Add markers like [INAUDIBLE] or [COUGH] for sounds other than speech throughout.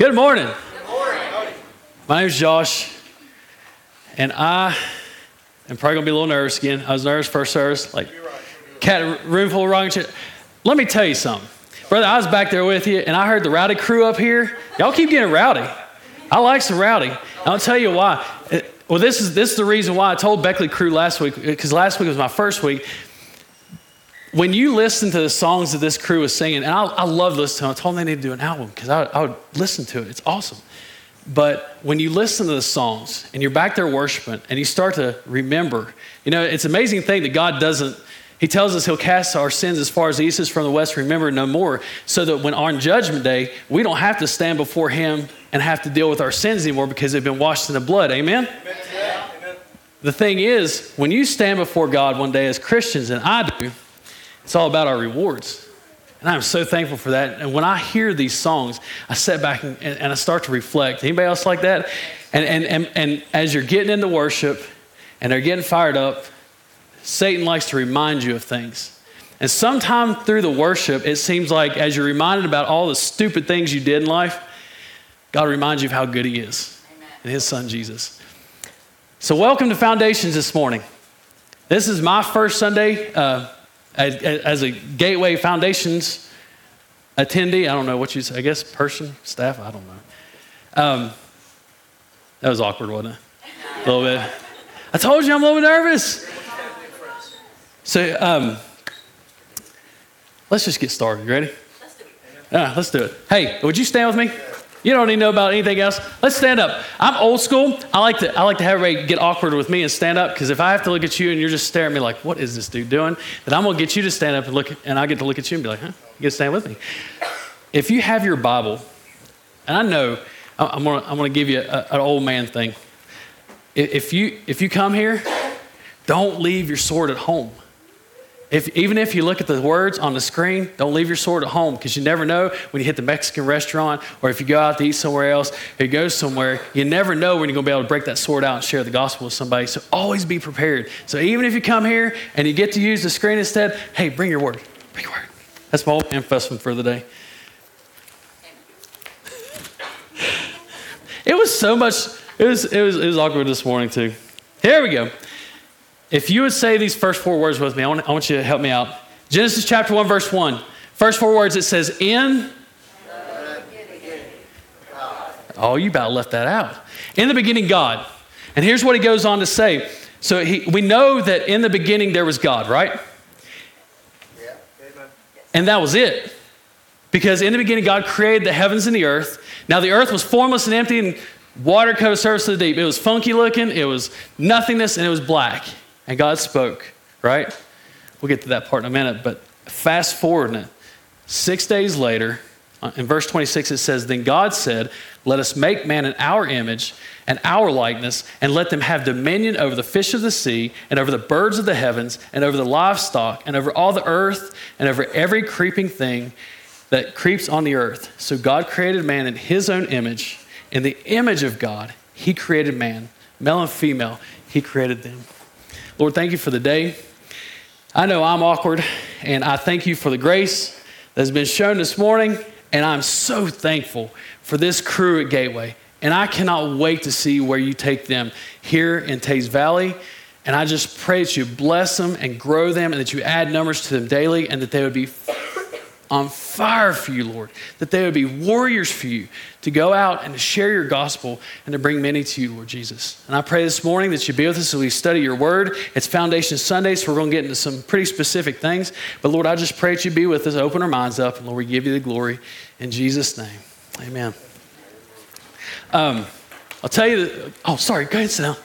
Good morning. Good morning. My name is Josh, and I am probably gonna be a little nervous again. I was nervous first service, like cat room full of rocking chairs. Let me tell you something, brother. I was back there with you, and I heard the rowdy crew up here. Y'all keep getting rowdy. I like some rowdy. I'll tell you why. Well, this is this is the reason why I told Beckley crew last week because last week was my first week when you listen to the songs that this crew is singing, and I, I love listening to them, I told them they need to do an album because I, I, would listen to it. It's awesome. But when you listen to the songs and you're back there worshiping and you start to remember, you know, it's an amazing thing that God doesn't, He tells us He'll cast our sins as far as the east is from the west, remember no more, so that when on Judgment Day, we don't have to stand before Him and have to deal with our sins anymore because they've been washed in the blood. Amen? Amen. The thing is, when you stand before God one day as Christians, and I do, it's all about our rewards. And I'm so thankful for that. And when I hear these songs, I sit back and, and I start to reflect. Anybody else like that? And, and, and, and as you're getting into worship and they're getting fired up, Satan likes to remind you of things. And sometime through the worship, it seems like as you're reminded about all the stupid things you did in life, God reminds you of how good He is Amen. and His Son Jesus. So, welcome to Foundations this morning. This is my first Sunday. Uh, as, as a Gateway Foundations attendee, I don't know what you say, I guess person, staff, I don't know. Um, that was awkward, wasn't it? A little bit. I told you I'm a little nervous. So um, let's just get started. You ready? Yeah, let's do it. Hey, would you stand with me? You don't to know about anything else. Let's stand up. I'm old school. I like to I like to have everybody get awkward with me and stand up because if I have to look at you and you're just staring at me like, what is this dude doing? Then I'm gonna get you to stand up and look, and I get to look at you and be like, huh? You get to stand with me. If you have your Bible, and I know I'm gonna I'm gonna give you a, an old man thing. If you if you come here, don't leave your sword at home. If, even if you look at the words on the screen, don't leave your sword at home because you never know when you hit the Mexican restaurant or if you go out to eat somewhere else or you go somewhere, you never know when you're going to be able to break that sword out and share the gospel with somebody. So always be prepared. So even if you come here and you get to use the screen instead, hey, bring your word. Bring your word. That's my old investment for the day. [LAUGHS] it was so much, it was, it, was, it was awkward this morning too. Here we go. If you would say these first four words with me, I want, I want you to help me out. Genesis chapter 1, verse 1. First four words, it says, In. Oh, you about left that out. In the beginning, God. And here's what he goes on to say. So he, we know that in the beginning there was God, right? Yeah. And that was it. Because in the beginning, God created the heavens and the earth. Now, the earth was formless and empty, and water covered the surface of the deep. It was funky looking, it was nothingness, and it was black and God spoke, right? We'll get to that part in a minute, but fast forward it. Six days later, uh, in verse 26, it says, Then God said, Let us make man in our image and our likeness, and let them have dominion over the fish of the sea, and over the birds of the heavens, and over the livestock, and over all the earth, and over every creeping thing that creeps on the earth. So God created man in his own image. In the image of God, he created man, male and female, he created them. Lord, thank you for the day. I know I'm awkward, and I thank you for the grace that's been shown this morning. And I'm so thankful for this crew at Gateway. And I cannot wait to see where you take them here in Teays Valley. And I just pray that you bless them and grow them and that you add numbers to them daily and that they would be on fire for you, Lord, that they would be warriors for you to go out and to share your gospel and to bring many to you, Lord Jesus. And I pray this morning that you be with us as we study your word. It's Foundation Sunday, so we're going to get into some pretty specific things. But Lord, I just pray that you be with us, open our minds up, and Lord, we give you the glory in Jesus' name. Amen. Um, I'll tell you, that, oh, sorry, go ahead, sit down.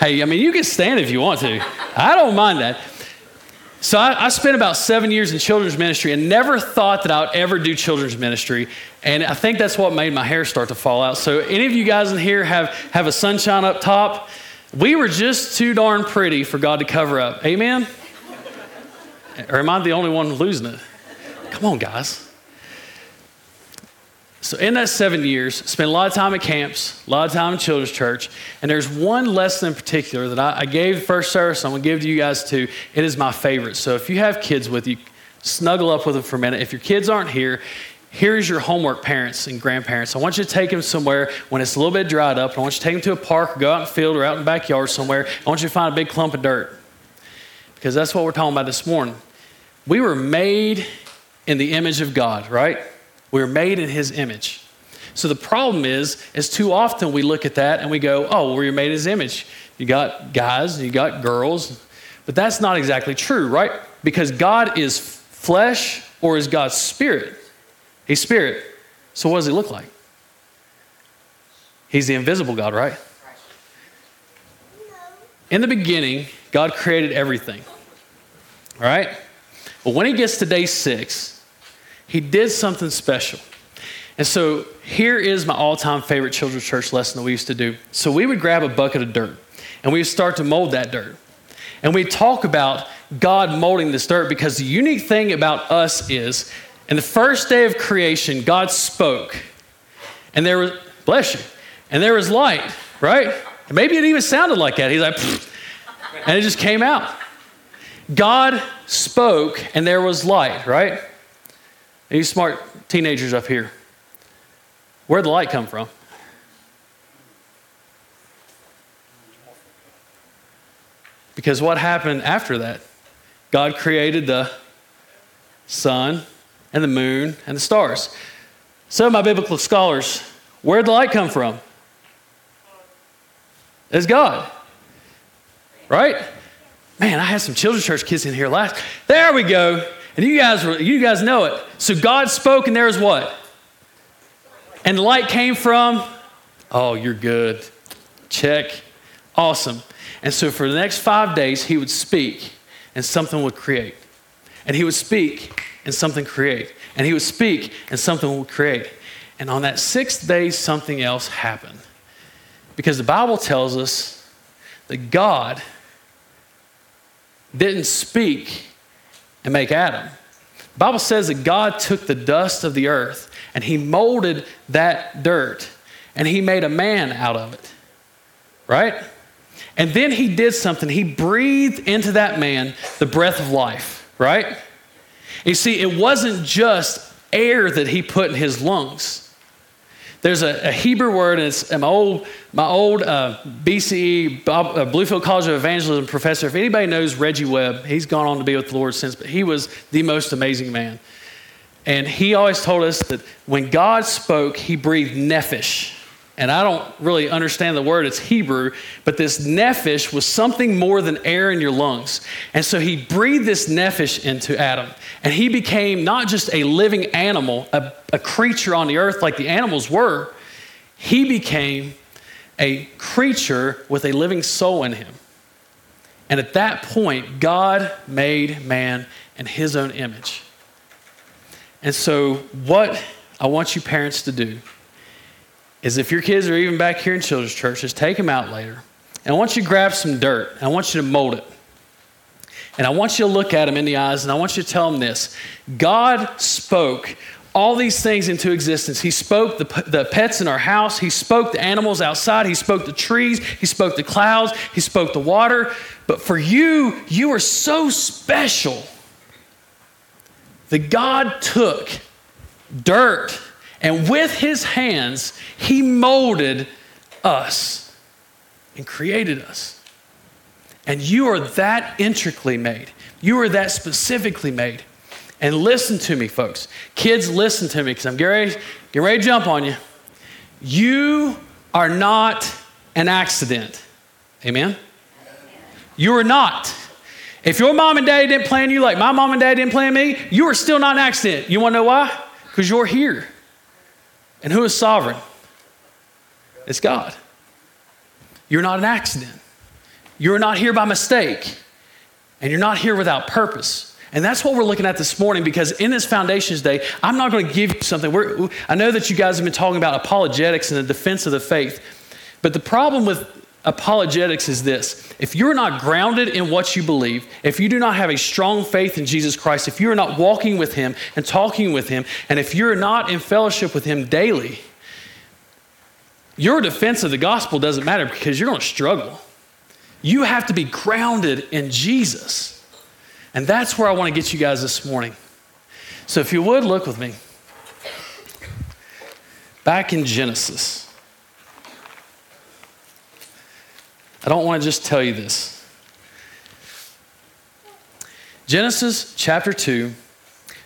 Hey, I mean, you can stand if you want to. I don't mind that. So I, I, spent about seven years in children's ministry and never thought that I would ever do children's ministry. And I think that's what made my hair start to fall out. So any of you guys in here have, have a sunshine up top? We were just too darn pretty for God to cover up. Amen? or am I the only one losing it? Come on, guys. So, in that seven years, spent a lot of time at camps, a lot of time in children's church, and there's one lesson in particular that I, I gave first service. I'm going to give to you guys too. It is my favorite. So, if you have kids with you, snuggle up with them for a minute. If your kids aren't here, here's your homework, parents and grandparents. I want you to take them somewhere when it's a little bit dried up. I want you to take them to a park go out in the field or out in the backyard somewhere. I want you to find a big clump of dirt because that's what we're talking about this morning. We were made in the image of God, right? We were made in His image. So the problem is, is too often we look at that and we go, oh, well, you're made in His image. You got guys, you got girls, but that's not exactly true, right? Because God is flesh or is God spirit? He's spirit. So what does he look like? He's the invisible God, right? In the beginning, God created everything. All right? But when he gets to day six, he did something special. And so here is my all time favorite children's church lesson that we used to do. So we would grab a bucket of dirt and we would start to mold that dirt. And we talk about God molding this dirt because the unique thing about us is in the first day of creation, God spoke, and there was, bless you, and there was light, right? And maybe it even sounded like that. He's like, and it just came out. God spoke, and there was light, right? You smart teenagers up here, where'd the light come from? Because what happened after that? God created the sun and the moon and the stars. Some of my biblical scholars, where'd the light come from? It's God. Right? Man, I had some children's church kids in here last. There we go. And you guys were, you guys know it. So God spoke and there was what? And light came from Oh, you're good. Check. Awesome. And so for the next 5 days he would speak and something would create. And he would speak and something create. And he would speak and something would create. And on that sixth day, something else happened. Because the Bible tells us that God didn't speak and make Adam. The Bible says that God took the dust of the earth and he molded that dirt and he made a man out of it. Right? And then he did something. He breathed into that man the breath of life, right? You see, it wasn't just air that he put in his lungs. There's a, a Hebrew word, and it's my old, my old uh, BCE, Bob, uh, Bluefield College of Evangelism professor. If anybody knows Reggie Webb, he's gone on to be with the Lord since, but he was the most amazing man. And he always told us that when God spoke, he breathed nephesh and I don't really understand the word, it's Hebrew, but this nephesh was something more than air in your lungs. And so he breathed this nephesh into Adam, and he became not just a living animal, a, a creature on the earth like the animals were, he became a creature with a living soul in him. And at that point, God made man in his own image. And so, what I want you parents to do is if your kids are even back here in children's church, just take them out later. And I want you to grab some dirt I want you to mold it. And I want you to look at them in the eyes and I want you to tell them this God spoke all these things into existence. He spoke the, the pets in our house, He spoke the animals outside, He spoke the trees, He spoke the clouds, He spoke the water. But for you, you are so special that God took dirt and with his hands, he molded us and created us. And you are that intricately made. You are that specifically made. And listen to me, folks. Kids, listen to me because I'm getting ready, getting ready to jump on you. You are not an accident. Amen? You are not. If your mom and dad didn't plan you like my mom and dad didn't plan me, you are still not an accident. You want to know why? Because you're here. And who is sovereign? It's God. You're not an accident. You're not here by mistake. And you're not here without purpose. And that's what we're looking at this morning because in this Foundations Day, I'm not going to give you something. We're, I know that you guys have been talking about apologetics and the defense of the faith. But the problem with apologetics is this if you're not grounded in what you believe, if you do not have a strong faith in Jesus Christ, if you're not walking with Him and talking with Him, and if you're not in fellowship with Him daily, your defense of the gospel doesn't matter because you're going to struggle. You have to be grounded in Jesus. And that's where I want to get you guys this morning. So if you would, look with me. back in Genesis. I don't want to just tell you this. Genesis chapter 2,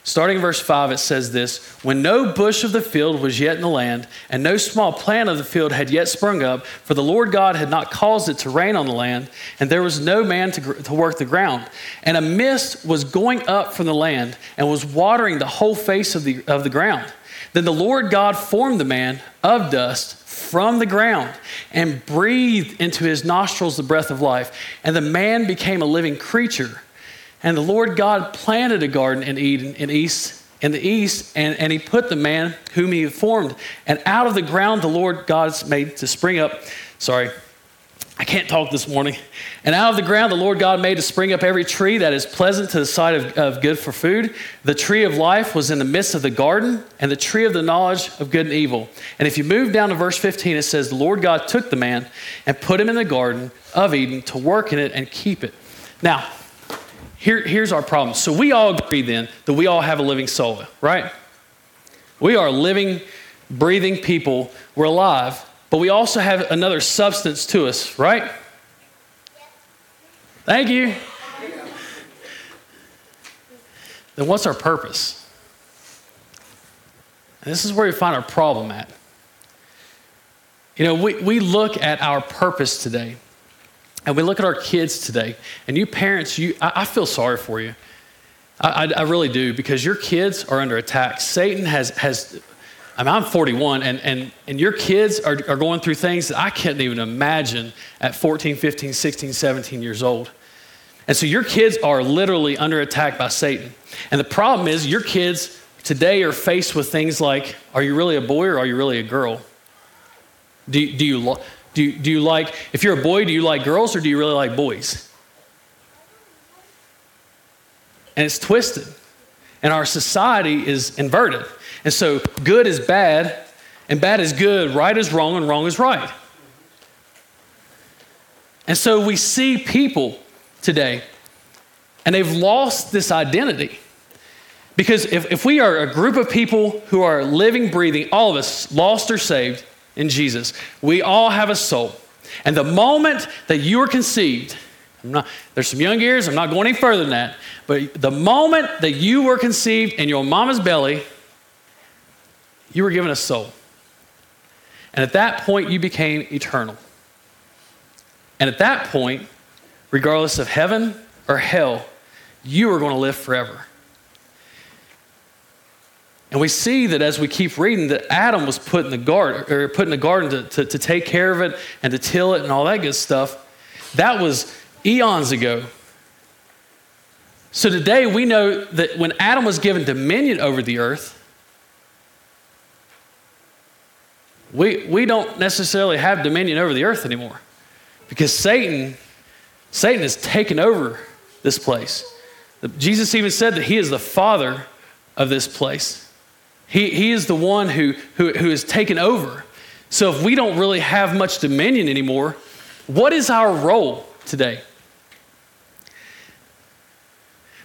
starting in verse 5, it says this When no bush of the field was yet in the land, and no small plant of the field had yet sprung up, for the Lord God had not caused it to rain on the land, and there was no man to, to work the ground. And a mist was going up from the land, and was watering the whole face of the, of the ground. Then the Lord God formed the man of dust from the ground and breathed into his nostrils the breath of life. And the man became a living creature. And the Lord God planted a garden in Eden in east in the east, and, and he put the man whom he had formed. And out of the ground the Lord God made to spring up. Sorry, I can't talk this morning. And out of the ground, the Lord God made to spring up every tree that is pleasant to the sight of, of, good for food. The tree of life was in the midst of the garden, and the tree of the knowledge of good and evil. And if you move down to verse 15, it says, The Lord God took the man and put him in the garden of Eden to work in it and keep it. Now, here, here's our problem. So we all agree then that we all have a living soul, right? We are living, breathing people. We're alive but we also have another substance to us, right? Thank you. Then what's our purpose? And this is where we find our problem at. You know, we, we look at our purpose today, and we look at our kids today, and you parents, you, I, I feel sorry for you. I, I, I really do, because your kids are under attack. Satan has, has I mean, I'm 41, and, and, and your kids are, are going through things that I can't even imagine at 14, 15, 16, 17 years old. And so your kids are literally under attack by Satan. And the problem is, your kids today are faced with things like are you really a boy or are you really a girl? Do, do, you, do, do you like, if you're a boy, do you like girls or do you really like boys? And it's twisted. And our society is inverted. And so good is bad, and bad is good, right is wrong, and wrong is right. And so we see people today, and they've lost this identity. Because if, if we are a group of people who are living, breathing, all of us, lost or saved in Jesus, we all have a soul. And the moment that you are conceived, not, there's some young ears, I'm not going any further than that, but the moment that you were conceived in your mama's belly, you were given a soul. And at that point, you became eternal. And at that point, regardless of heaven or hell, you are going to live forever. And we see that as we keep reading, that Adam was put in the garden, or put in the garden to, to, to take care of it and to till it and all that good stuff. That was eons ago. So today we know that when Adam was given dominion over the earth, we, we don't necessarily have dominion over the earth anymore because Satan, Satan has taken over this place. Jesus even said that he is the father of this place. He, he is the one who, who, who has taken over. So if we don't really have much dominion anymore, what is our role today?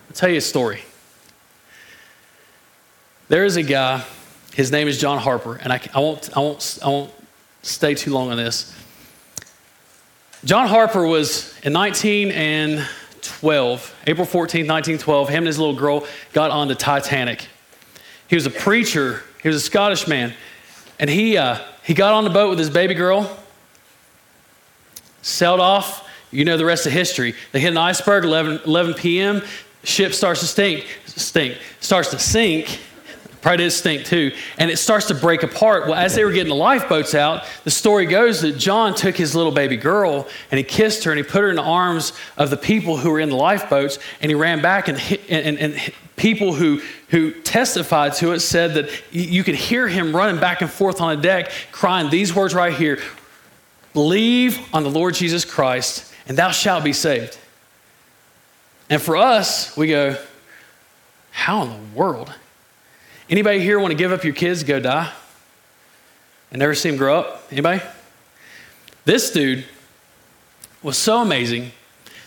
I'll tell you a story. There is a guy his name is John Harper, and I, I, won't, I, won't, I won't stay too long on this. John Harper was in 1912, April 14, 1912, him and his little girl got on the Titanic. He was a preacher, he was a Scottish man, and he, uh, he got on the boat with his baby girl, sailed off. You know the rest of history. They hit an iceberg 11, 11 p.m. Ship starts to stink, stink, starts to sink Probably did stink too. And it starts to break apart. Well, as they were getting the lifeboats out, the story goes that John took his little baby girl and he kissed her and he put her in the arms of the people who were in the lifeboats and he ran back and, and, and, and people who, who testified to it said that you could hear him running back and forth on the deck crying these words right here Believe on the Lord Jesus Christ and thou shalt be saved. And for us, we go, How in the world? Anybody here want to give up your kids go die? And never see them grow up? Anybody? This dude was so amazing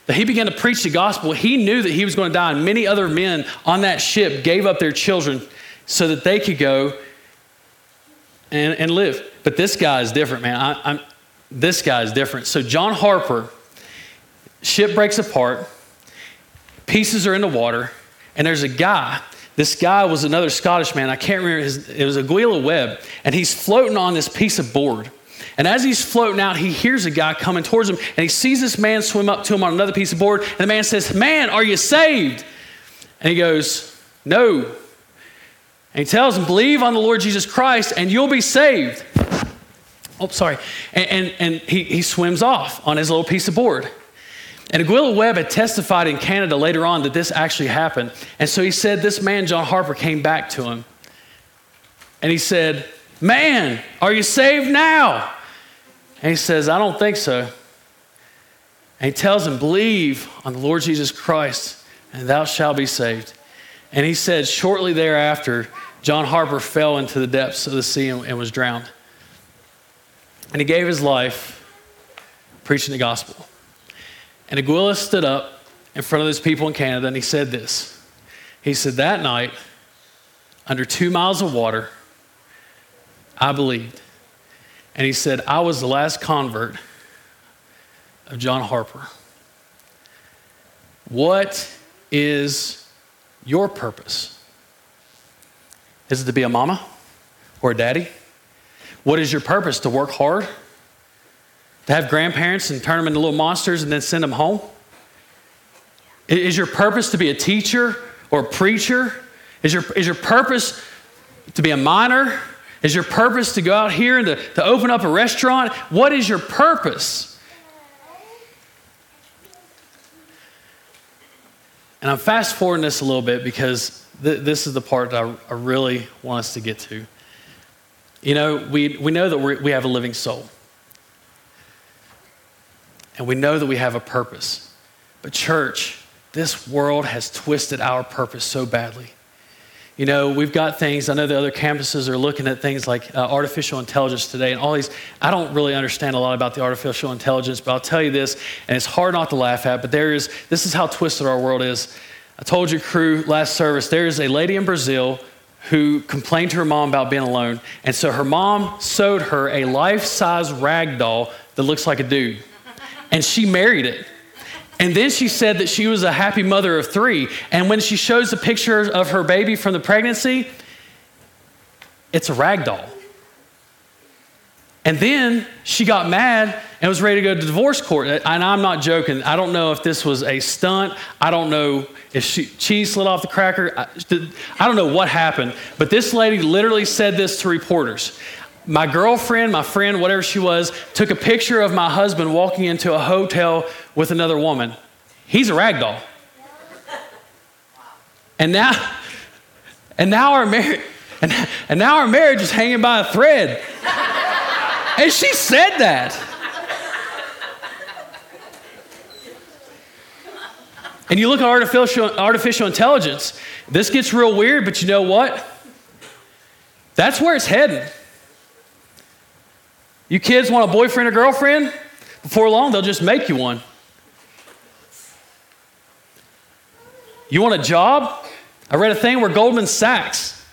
that he began to preach the gospel. He knew that he was going to die, and many other men on that ship gave up their children so that they could go and, and live. But this guy is different, man. I, this guy is different. So, John Harper, ship breaks apart, pieces are in the water, and there's a guy. This guy was another Scottish man. I can't remember his, it was Aguila Webb, and he's floating on this piece of board. And as he's floating out, he hears a guy coming towards him, and he sees this man swim up to him on another piece of board. And the man says, Man, are you saved? And he goes, No. And he tells him, Believe on the Lord Jesus Christ, and you'll be saved. Oh, sorry. And, and, and he, he swims off on his little piece of board. And Aguila Webb had testified in Canada later on that this actually happened. And so he said, This man, John Harper, came back to him. And he said, Man, are you saved now? And he says, I don't think so. And he tells him, Believe on the Lord Jesus Christ, and thou shalt be saved. And he said, shortly thereafter, John Harper fell into the depths of the sea and, and was drowned. And he gave his life preaching the gospel. And Aguila stood up in front of those people in Canada and he said this. He said, That night, under two miles of water, I believed. And he said, I was the last convert of John Harper. What is your purpose? Is it to be a mama or a daddy? What is your purpose? To work hard? To have grandparents and turn them into little monsters and then send them home? Is your purpose to be a teacher or a preacher? Is your, is your purpose to be a miner? Is your purpose to go out here and to, to open up a restaurant? What is your purpose? And I'm fast forwarding this a little bit because th- this is the part that I, I, really want us to get to. You know, we, we know that we have a living soul, and we know that we have a purpose. But, church, this world has twisted our purpose so badly. You know, we've got things, I know the other campuses are looking at things like uh, artificial intelligence today and all these. I don't really understand a lot about the artificial intelligence, but I'll tell you this, and it's hard not to laugh at, but there is, this is how twisted our world is. I told your crew last service, there is a lady in Brazil who complained to her mom about being alone. And so her mom sewed her a life size rag doll that looks like a dude. And she married it. And then she said that she was a happy mother of three. And when she shows a picture of her baby from the pregnancy, it's a rag doll. And then she got mad and was ready to go to divorce court. And I'm not joking. I don't know if this was a stunt. I don't know if she, cheese slid off the cracker. I, I don't know what happened. But this lady literally said this to reporters my girlfriend, my friend, whatever she was, took a picture of my husband walking into a hotel with another woman. He's a rag doll. And now, and now our marriage, and, and now our marriage is hanging by a thread. And she said that. And you look at artificial, artificial intelligence, this gets real weird, but you know what? That's where it's heading. You kids want a boyfriend or girlfriend? Before long, they'll just make you one. You want a job? I read a thing where Goldman Sachs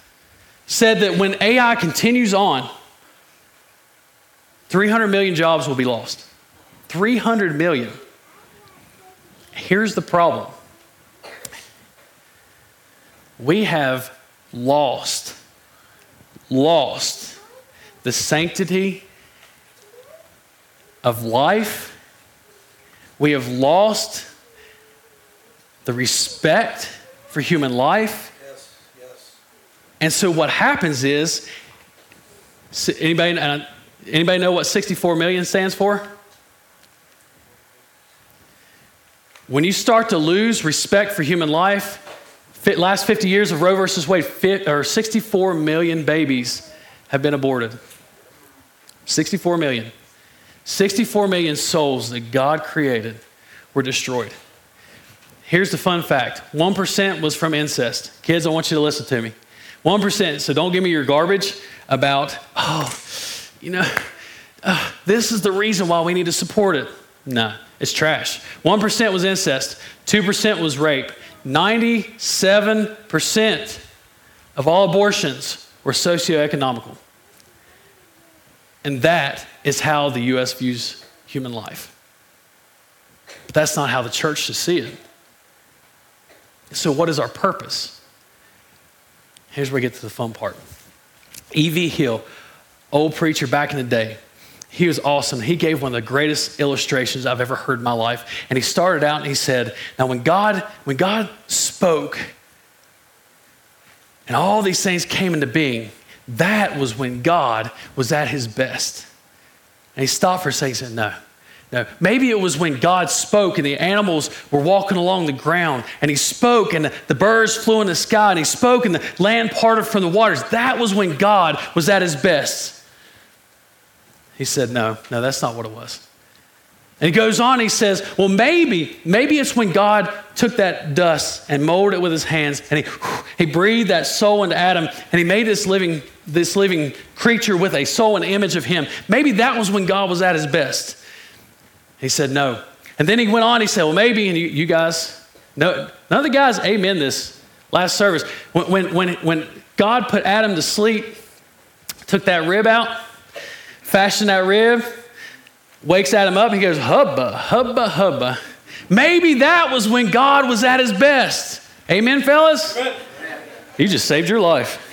said that when AI continues on, 300 million jobs will be lost. 300 million. Here's the problem we have lost, lost the sanctity of life. We have lost the respect for human life. Yes, yes. And so what happens is, anybody, uh, anybody know what 64 million stands for? When you start to lose respect for human life, last 50 years of Roe versus Wade, or 64 million babies have been aborted. 64 million. 64 million souls that God created were destroyed. Here's the fun fact 1% was from incest. Kids, I want you to listen to me. 1%, so don't give me your garbage about, oh, you know, uh, this is the reason why we need to support it. No, it's trash. 1% was incest, 2% was rape. 97% of all abortions were socioeconomical. And that is how the U.S. views human life. But that's not how the church should see it. So, what is our purpose? Here's where we get to the fun part. E.V. Hill, old preacher back in the day, he was awesome. He gave one of the greatest illustrations I've ever heard in my life. And he started out and he said, Now, when God, when God spoke and all these things came into being, that was when God was at his best. And he stopped for a second and said, No, no. Maybe it was when God spoke and the animals were walking along the ground and he spoke and the birds flew in the sky and he spoke and the land parted from the waters. That was when God was at his best. He said, No, no, that's not what it was. And he goes on, he says, Well, maybe, maybe it's when God took that dust and molded it with his hands and he, he breathed that soul into Adam and he made this living, this living creature with a soul and image of him. Maybe that was when God was at his best. He said, No. And then he went on, he said, Well, maybe, and you, you guys, no, none of the guys amen this last service. When, when, when, when God put Adam to sleep, took that rib out, fashioned that rib, wakes Adam up, he goes, hubba, hubba, hubba. Maybe that was when God was at his best. Amen, fellas? You just saved your life.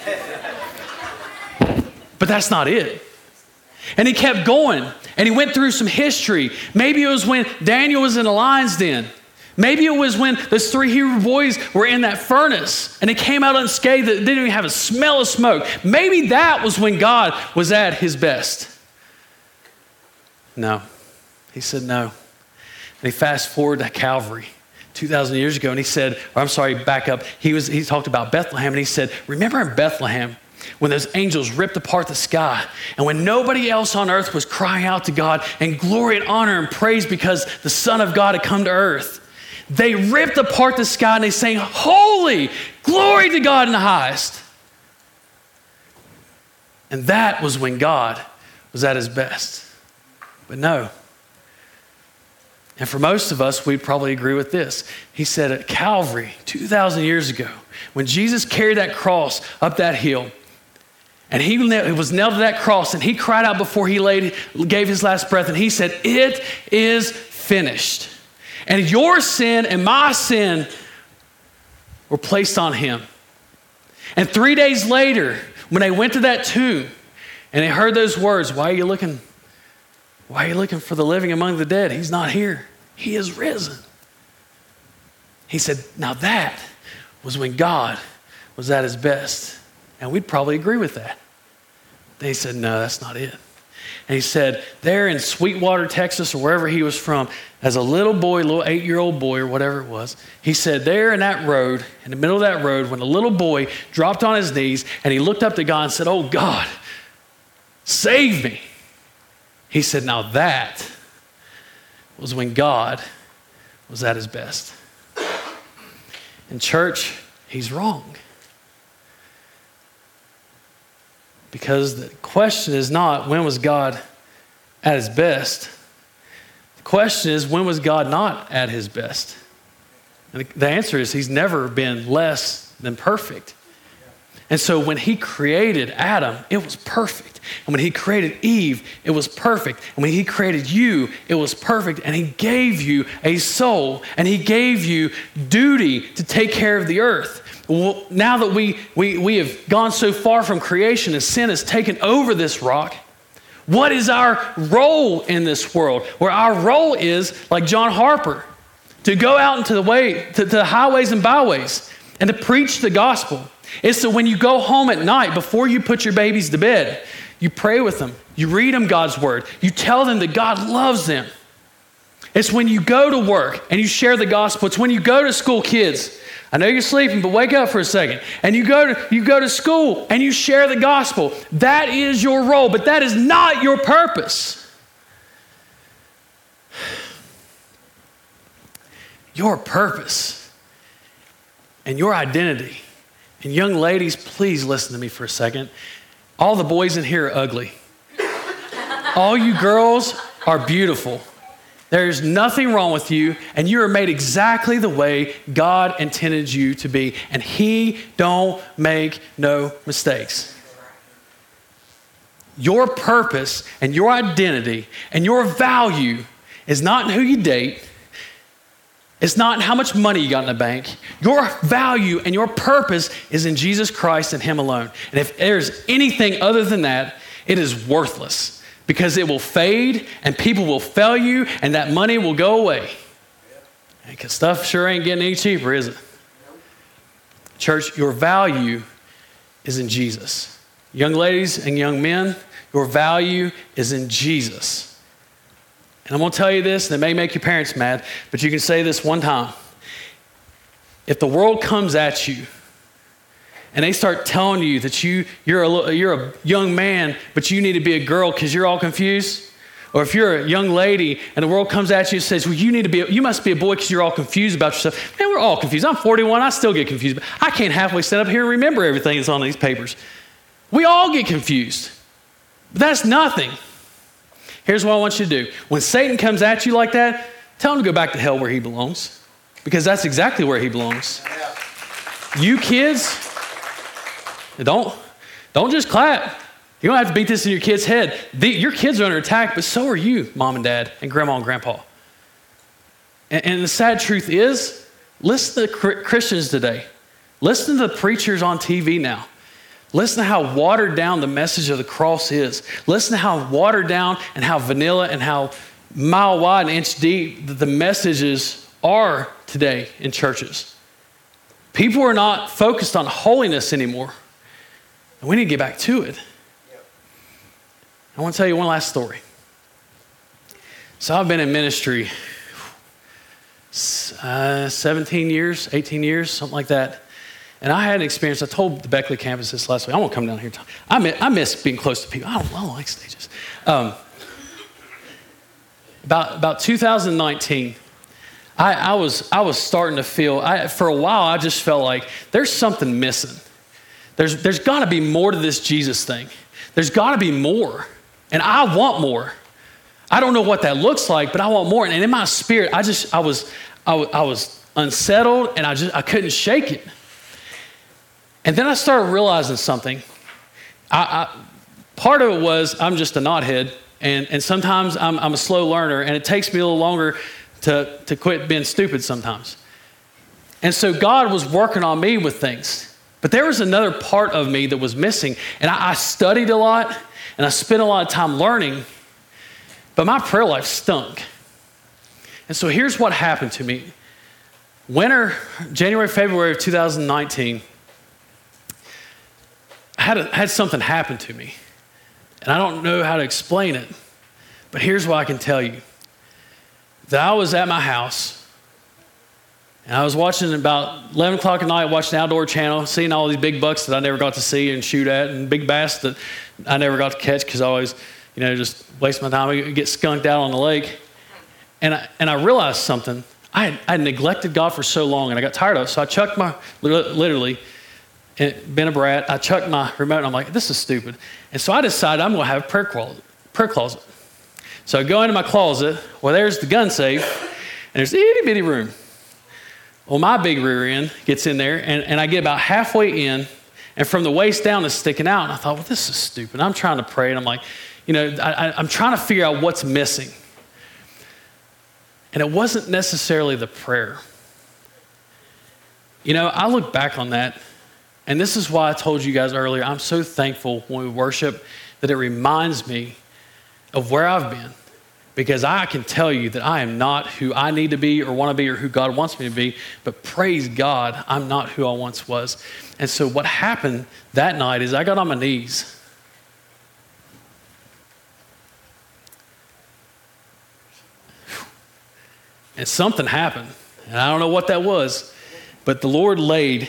But that's not it. And he kept going and he went through some history. Maybe it was when Daniel was in the lion's den. Maybe it was when those three Hebrew boys were in that furnace and they came out unscathed that didn't even have a smell of smoke. Maybe that was when God was at his best. No. He said no. And he fast forward to Calvary. 2,000 years ago, and he said, or I'm sorry, back up. He, was, he talked about Bethlehem, and he said, Remember in Bethlehem when those angels ripped apart the sky, and when nobody else on earth was crying out to God in glory and honor and praise because the Son of God had come to earth? They ripped apart the sky and they sang, Holy, glory to God in the highest. And that was when God was at his best. But no. And for most of us, we'd probably agree with this. He said at Calvary, 2,000 years ago, when Jesus carried that cross up that hill, and he was nailed to that cross, and he cried out before he laid, gave his last breath, and he said, It is finished. And your sin and my sin were placed on him. And three days later, when they went to that tomb and they heard those words, Why are you looking why are you looking for the living among the dead? He's not here, he is risen. He said, Now that was when God was at his best. And we'd probably agree with that. They said, No, that's not it. And he said, There in Sweetwater, Texas, or wherever he was from, as a little boy, little eight year old boy, or whatever it was, he said, There in that road, in the middle of that road, when a little boy dropped on his knees and he looked up to God and said, Oh God, save me. He said, Now that was when God was at his best. In church, he's wrong. Because the question is not when was God at his best? The question is when was God not at his best? And the answer is he's never been less than perfect. And so when he created Adam, it was perfect. And when he created Eve, it was perfect. And when he created you, it was perfect. And he gave you a soul and he gave you duty to take care of the earth. Well, now that we, we, we have gone so far from creation and sin has taken over this rock, what is our role in this world? Where our role is, like John Harper, to go out into the way, to, to the highways and byways and to preach the gospel is so when you go home at night, before you put your babies to bed, you pray with them, you read them God's word, you tell them that God loves them. It's when you go to work and you share the gospel. It's when you go to school, kids. I know you're sleeping, but wake up for a second. And you go to, you go to school and you share the gospel. That is your role, but that is not your purpose. Your purpose and your identity and young ladies, please listen to me for a second. All the boys in here are ugly. All you girls are beautiful. There's nothing wrong with you, and you are made exactly the way God intended you to be. And He don't make no mistakes. your purpose and your identity and your value is not in who you date. It's not how much money you got in the bank. Your value and your purpose is in Jesus Christ and Him alone. And if there's anything other than that, it is worthless because it will fade and people will fail you and that money will go away. Because stuff sure ain't getting any cheaper, is it? Church, your value is in Jesus. Young ladies and young men, your value is in Jesus. And I'm going to tell you this, and it may make your parents mad, but you can say this one time. If the world comes at you and they start telling you that you, you're, a, you're a young man, but you need to be a girl because you're all confused, or if you're a young lady and the world comes at you and says, Well, you need to be, you must be a boy because you're all confused about yourself. Man, we're all confused. I'm 41, I still get confused. I can't halfway stand up here and remember everything that's on these papers. We all get confused. But that's nothing. Here's what I want you to do. When Satan comes at you like that, tell him to go back to hell where he belongs, because that's exactly where he belongs. You kids, don't, don't just clap. You don't have to beat this in your kid's head. The, your kids are under attack, but so are you, mom and dad, and grandma and grandpa. And, and the sad truth is, listen to the Christians today. Listen to the preachers on TV now. Listen to how watered down the message of the cross is. Listen to how watered down and how vanilla and how mile wide and inch deep the messages are today in churches. People are not focused on holiness anymore. And we need to get back to it. I want to tell you one last story. So I've been in ministry uh, 17 years, 18 years, something like that. And I had an experience. I told the Beckley campus this last week. I won't come down here. I miss, I miss being close to people. I don't, I don't like stages. Um, about, about 2019, I, I, was, I was starting to feel, I, for a while, I just felt like there's something missing. There's, there's got to be more to this Jesus thing. There's got to be more. And I want more. I don't know what that looks like, but I want more. And in my spirit, I just, I was, I, I was unsettled and I just, I couldn't shake it. And then I started realizing something. I, I, part of it was I'm just a knothead, and, and sometimes I'm, I'm a slow learner, and it takes me a little longer to, to quit being stupid sometimes. And so God was working on me with things. But there was another part of me that was missing. And I, I studied a lot, and I spent a lot of time learning, but my prayer life stunk. And so here's what happened to me. Winter, January, February of 2019, had, a, had something happen to me. And I don't know how to explain it, but here's what I can tell you that I was at my house and I was watching about 11 o'clock at night, watching Outdoor Channel, seeing all these big bucks that I never got to see and shoot at, and big bass that I never got to catch because I always, you know, just waste my time, I get skunked out on the lake. And I, and I realized something. I had, I had neglected God for so long, and I got tired of it. So I chucked my, literally, been a brat. I chucked my remote and I'm like, this is stupid. And so I decided I'm going to have a prayer closet. Prayer closet. So I go into my closet. Well, there's the gun safe, and there's itty bitty room. Well, my big rear end gets in there, and, and I get about halfway in, and from the waist down it's sticking out. And I thought, well, this is stupid. I'm trying to pray, and I'm like, you know, I, I'm trying to figure out what's missing. And it wasn't necessarily the prayer. You know, I look back on that and this is why I told you guys earlier, I'm so thankful when we worship that it reminds me of where I've been. Because I can tell you that I am not who I need to be or want to be or who God wants me to be, but praise God, I'm not who I once was. And so what happened that night is I got on my knees. And something happened. And I don't know what that was, but the Lord laid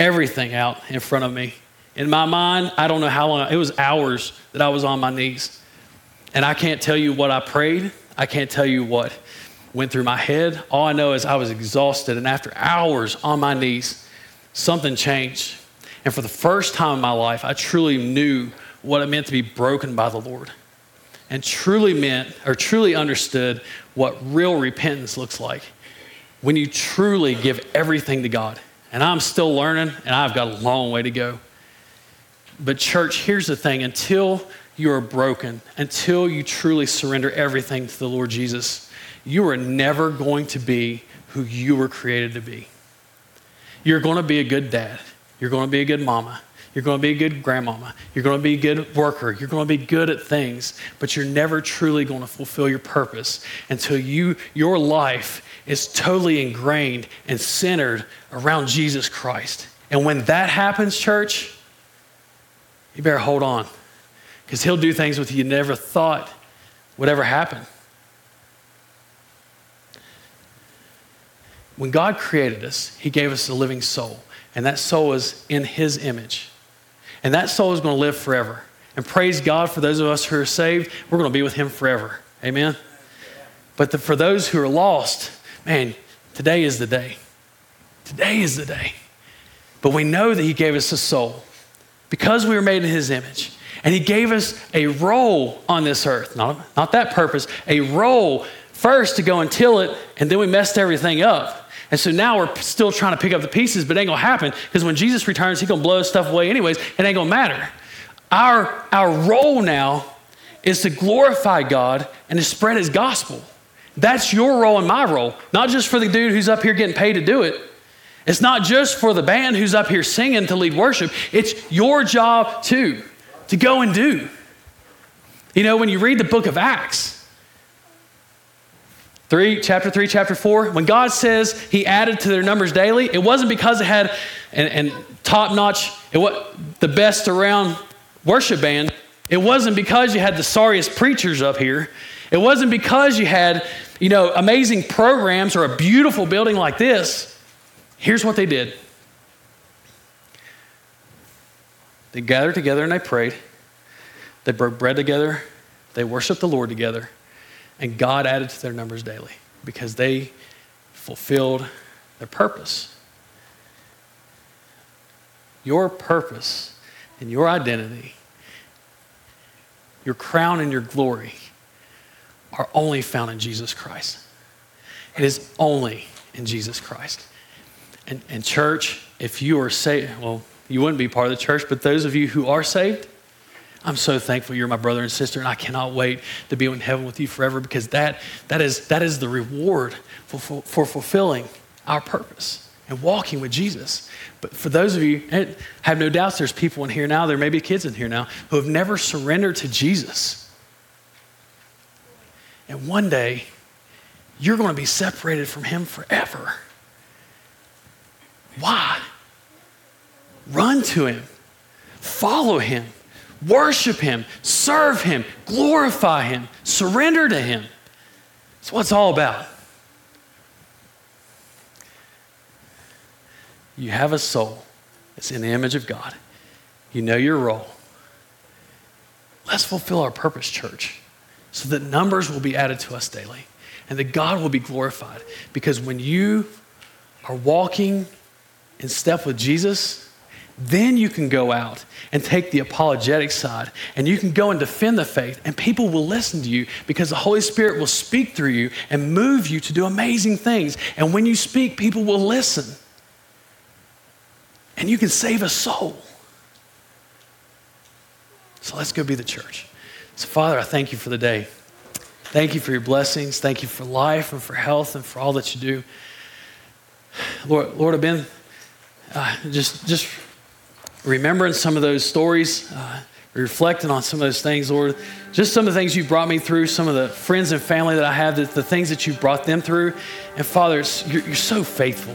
everything out in front of me. In my mind, I don't know how long, it was hours that I was on my knees. And I can't tell you what I prayed, I can't tell you what went through my head. All I know is I was exhausted. And after hours on my knees, something changed. And for the first time in my life, I truly knew what it meant to be broken by the Lord and truly meant or truly understood what real repentance looks like when you truly give everything to God. And I'm still learning, and I've got a long way to go. But, church, here's the thing until you are broken, until you truly surrender everything to the Lord Jesus, you are never going to be who you were created to be. You're going to be a good dad. You're going to be a good mama. You're going to be a good grandmama. You're going to be a good worker. You're going to be good at things, but you're never truly going to fulfill your purpose until you, your life is totally ingrained and centered around Jesus Christ. And when that happens, church, you better hold on because he'll do things with you you never thought would ever happen. When God created us, he gave us a living soul, and that soul is in his image. And that soul is going to live forever. And praise God for those of us who are saved, we're going to be with Him forever. Amen? But the, for those who are lost, man, today is the day. Today is the day. But we know that He gave us a soul because we were made in His image. And He gave us a role on this earth, not, not that purpose, a role first to go and till it, and then we messed everything up. And so now we're still trying to pick up the pieces, but it ain't gonna happen because when Jesus returns, he's gonna blow stuff away anyways. It ain't gonna matter. Our, our role now is to glorify God and to spread his gospel. That's your role and my role, not just for the dude who's up here getting paid to do it. It's not just for the band who's up here singing to lead worship. It's your job too, to go and do. You know, when you read the book of Acts, 3, chapter 3, chapter 4, when God says He added to their numbers daily, it wasn't because it had and, and top notch, it was the best around worship band. It wasn't because you had the sorriest preachers up here. It wasn't because you had, you know, amazing programs or a beautiful building like this. Here's what they did they gathered together and they prayed, they broke bread together, they worshiped the Lord together and God added to their numbers daily because they fulfilled their purpose. Your purpose and your identity, your crown and your glory are only found in Jesus Christ. It is only in Jesus Christ. And, and church, if you are saved, well, you wouldn't be part of the church, but those of you who are saved, I'm so thankful you're my brother and sister, and I cannot wait to be in heaven with you forever because that, that, is, that is the reward for, for, for fulfilling our purpose and walking with Jesus. But for those of you, I have no doubts there's people in here now, there may be kids in here now, who have never surrendered to Jesus. And one day, you're going to be separated from Him forever. Why? Run to Him, follow Him Worship Him, serve Him, glorify Him, surrender to Him. That's what it's all about. You have a soul that's in the image of God. You know your role. Let's fulfill our purpose, church, so that numbers will be added to us daily and that God will be glorified. Because when you are walking in step with Jesus, then you can go out and take the apologetic side and you can go and defend the faith, and people will listen to you because the Holy Spirit will speak through you and move you to do amazing things. And when you speak, people will listen. And you can save a soul. So let's go be the church. So, Father, I thank you for the day. Thank you for your blessings. Thank you for life and for health and for all that you do. Lord, Lord I've been uh, just, just remembering some of those stories, uh, reflecting on some of those things, Lord. Just some of the things you brought me through, some of the friends and family that I have, the, the things that you brought them through. And Father, you're, you're so faithful.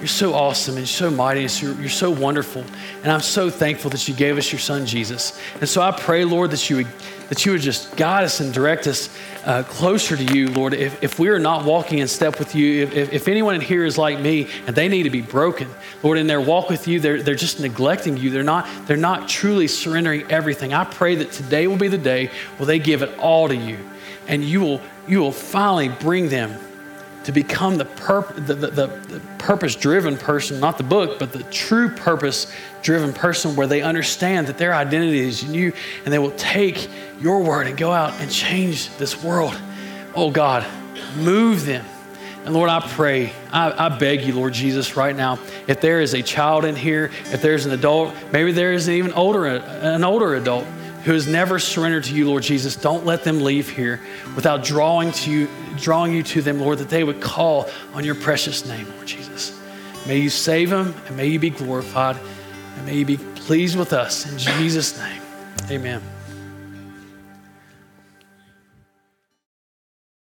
You're so awesome and so mighty. And you're, you're so wonderful. And I'm so thankful that you gave us your son, Jesus. And so I pray, Lord, that you would, that you would just guide us and direct us uh, closer to you, Lord. If, if we are not walking in step with you, if, if anyone in here is like me and they need to be broken, Lord, in their walk with you, they're, they're just neglecting you. They're not, they're not truly surrendering everything. I pray that today will be the day where they give it all to you. And you will, you will finally bring them to become the, the, the, the purpose driven person, not the book, but the true purpose driven person where they understand that their identity is in you and they will take your word and go out and change this world. Oh God, move them. And Lord, I pray, I, I, beg you, Lord Jesus, right now, if there is a child in here, if there's an adult, maybe there is an even older, an older adult who has never surrendered to you, Lord Jesus, don't let them leave here without drawing to you, drawing you to them, Lord, that they would call on your precious name, Lord Jesus. May you save them and may you be glorified and may you be pleased with us. In Jesus' name, amen.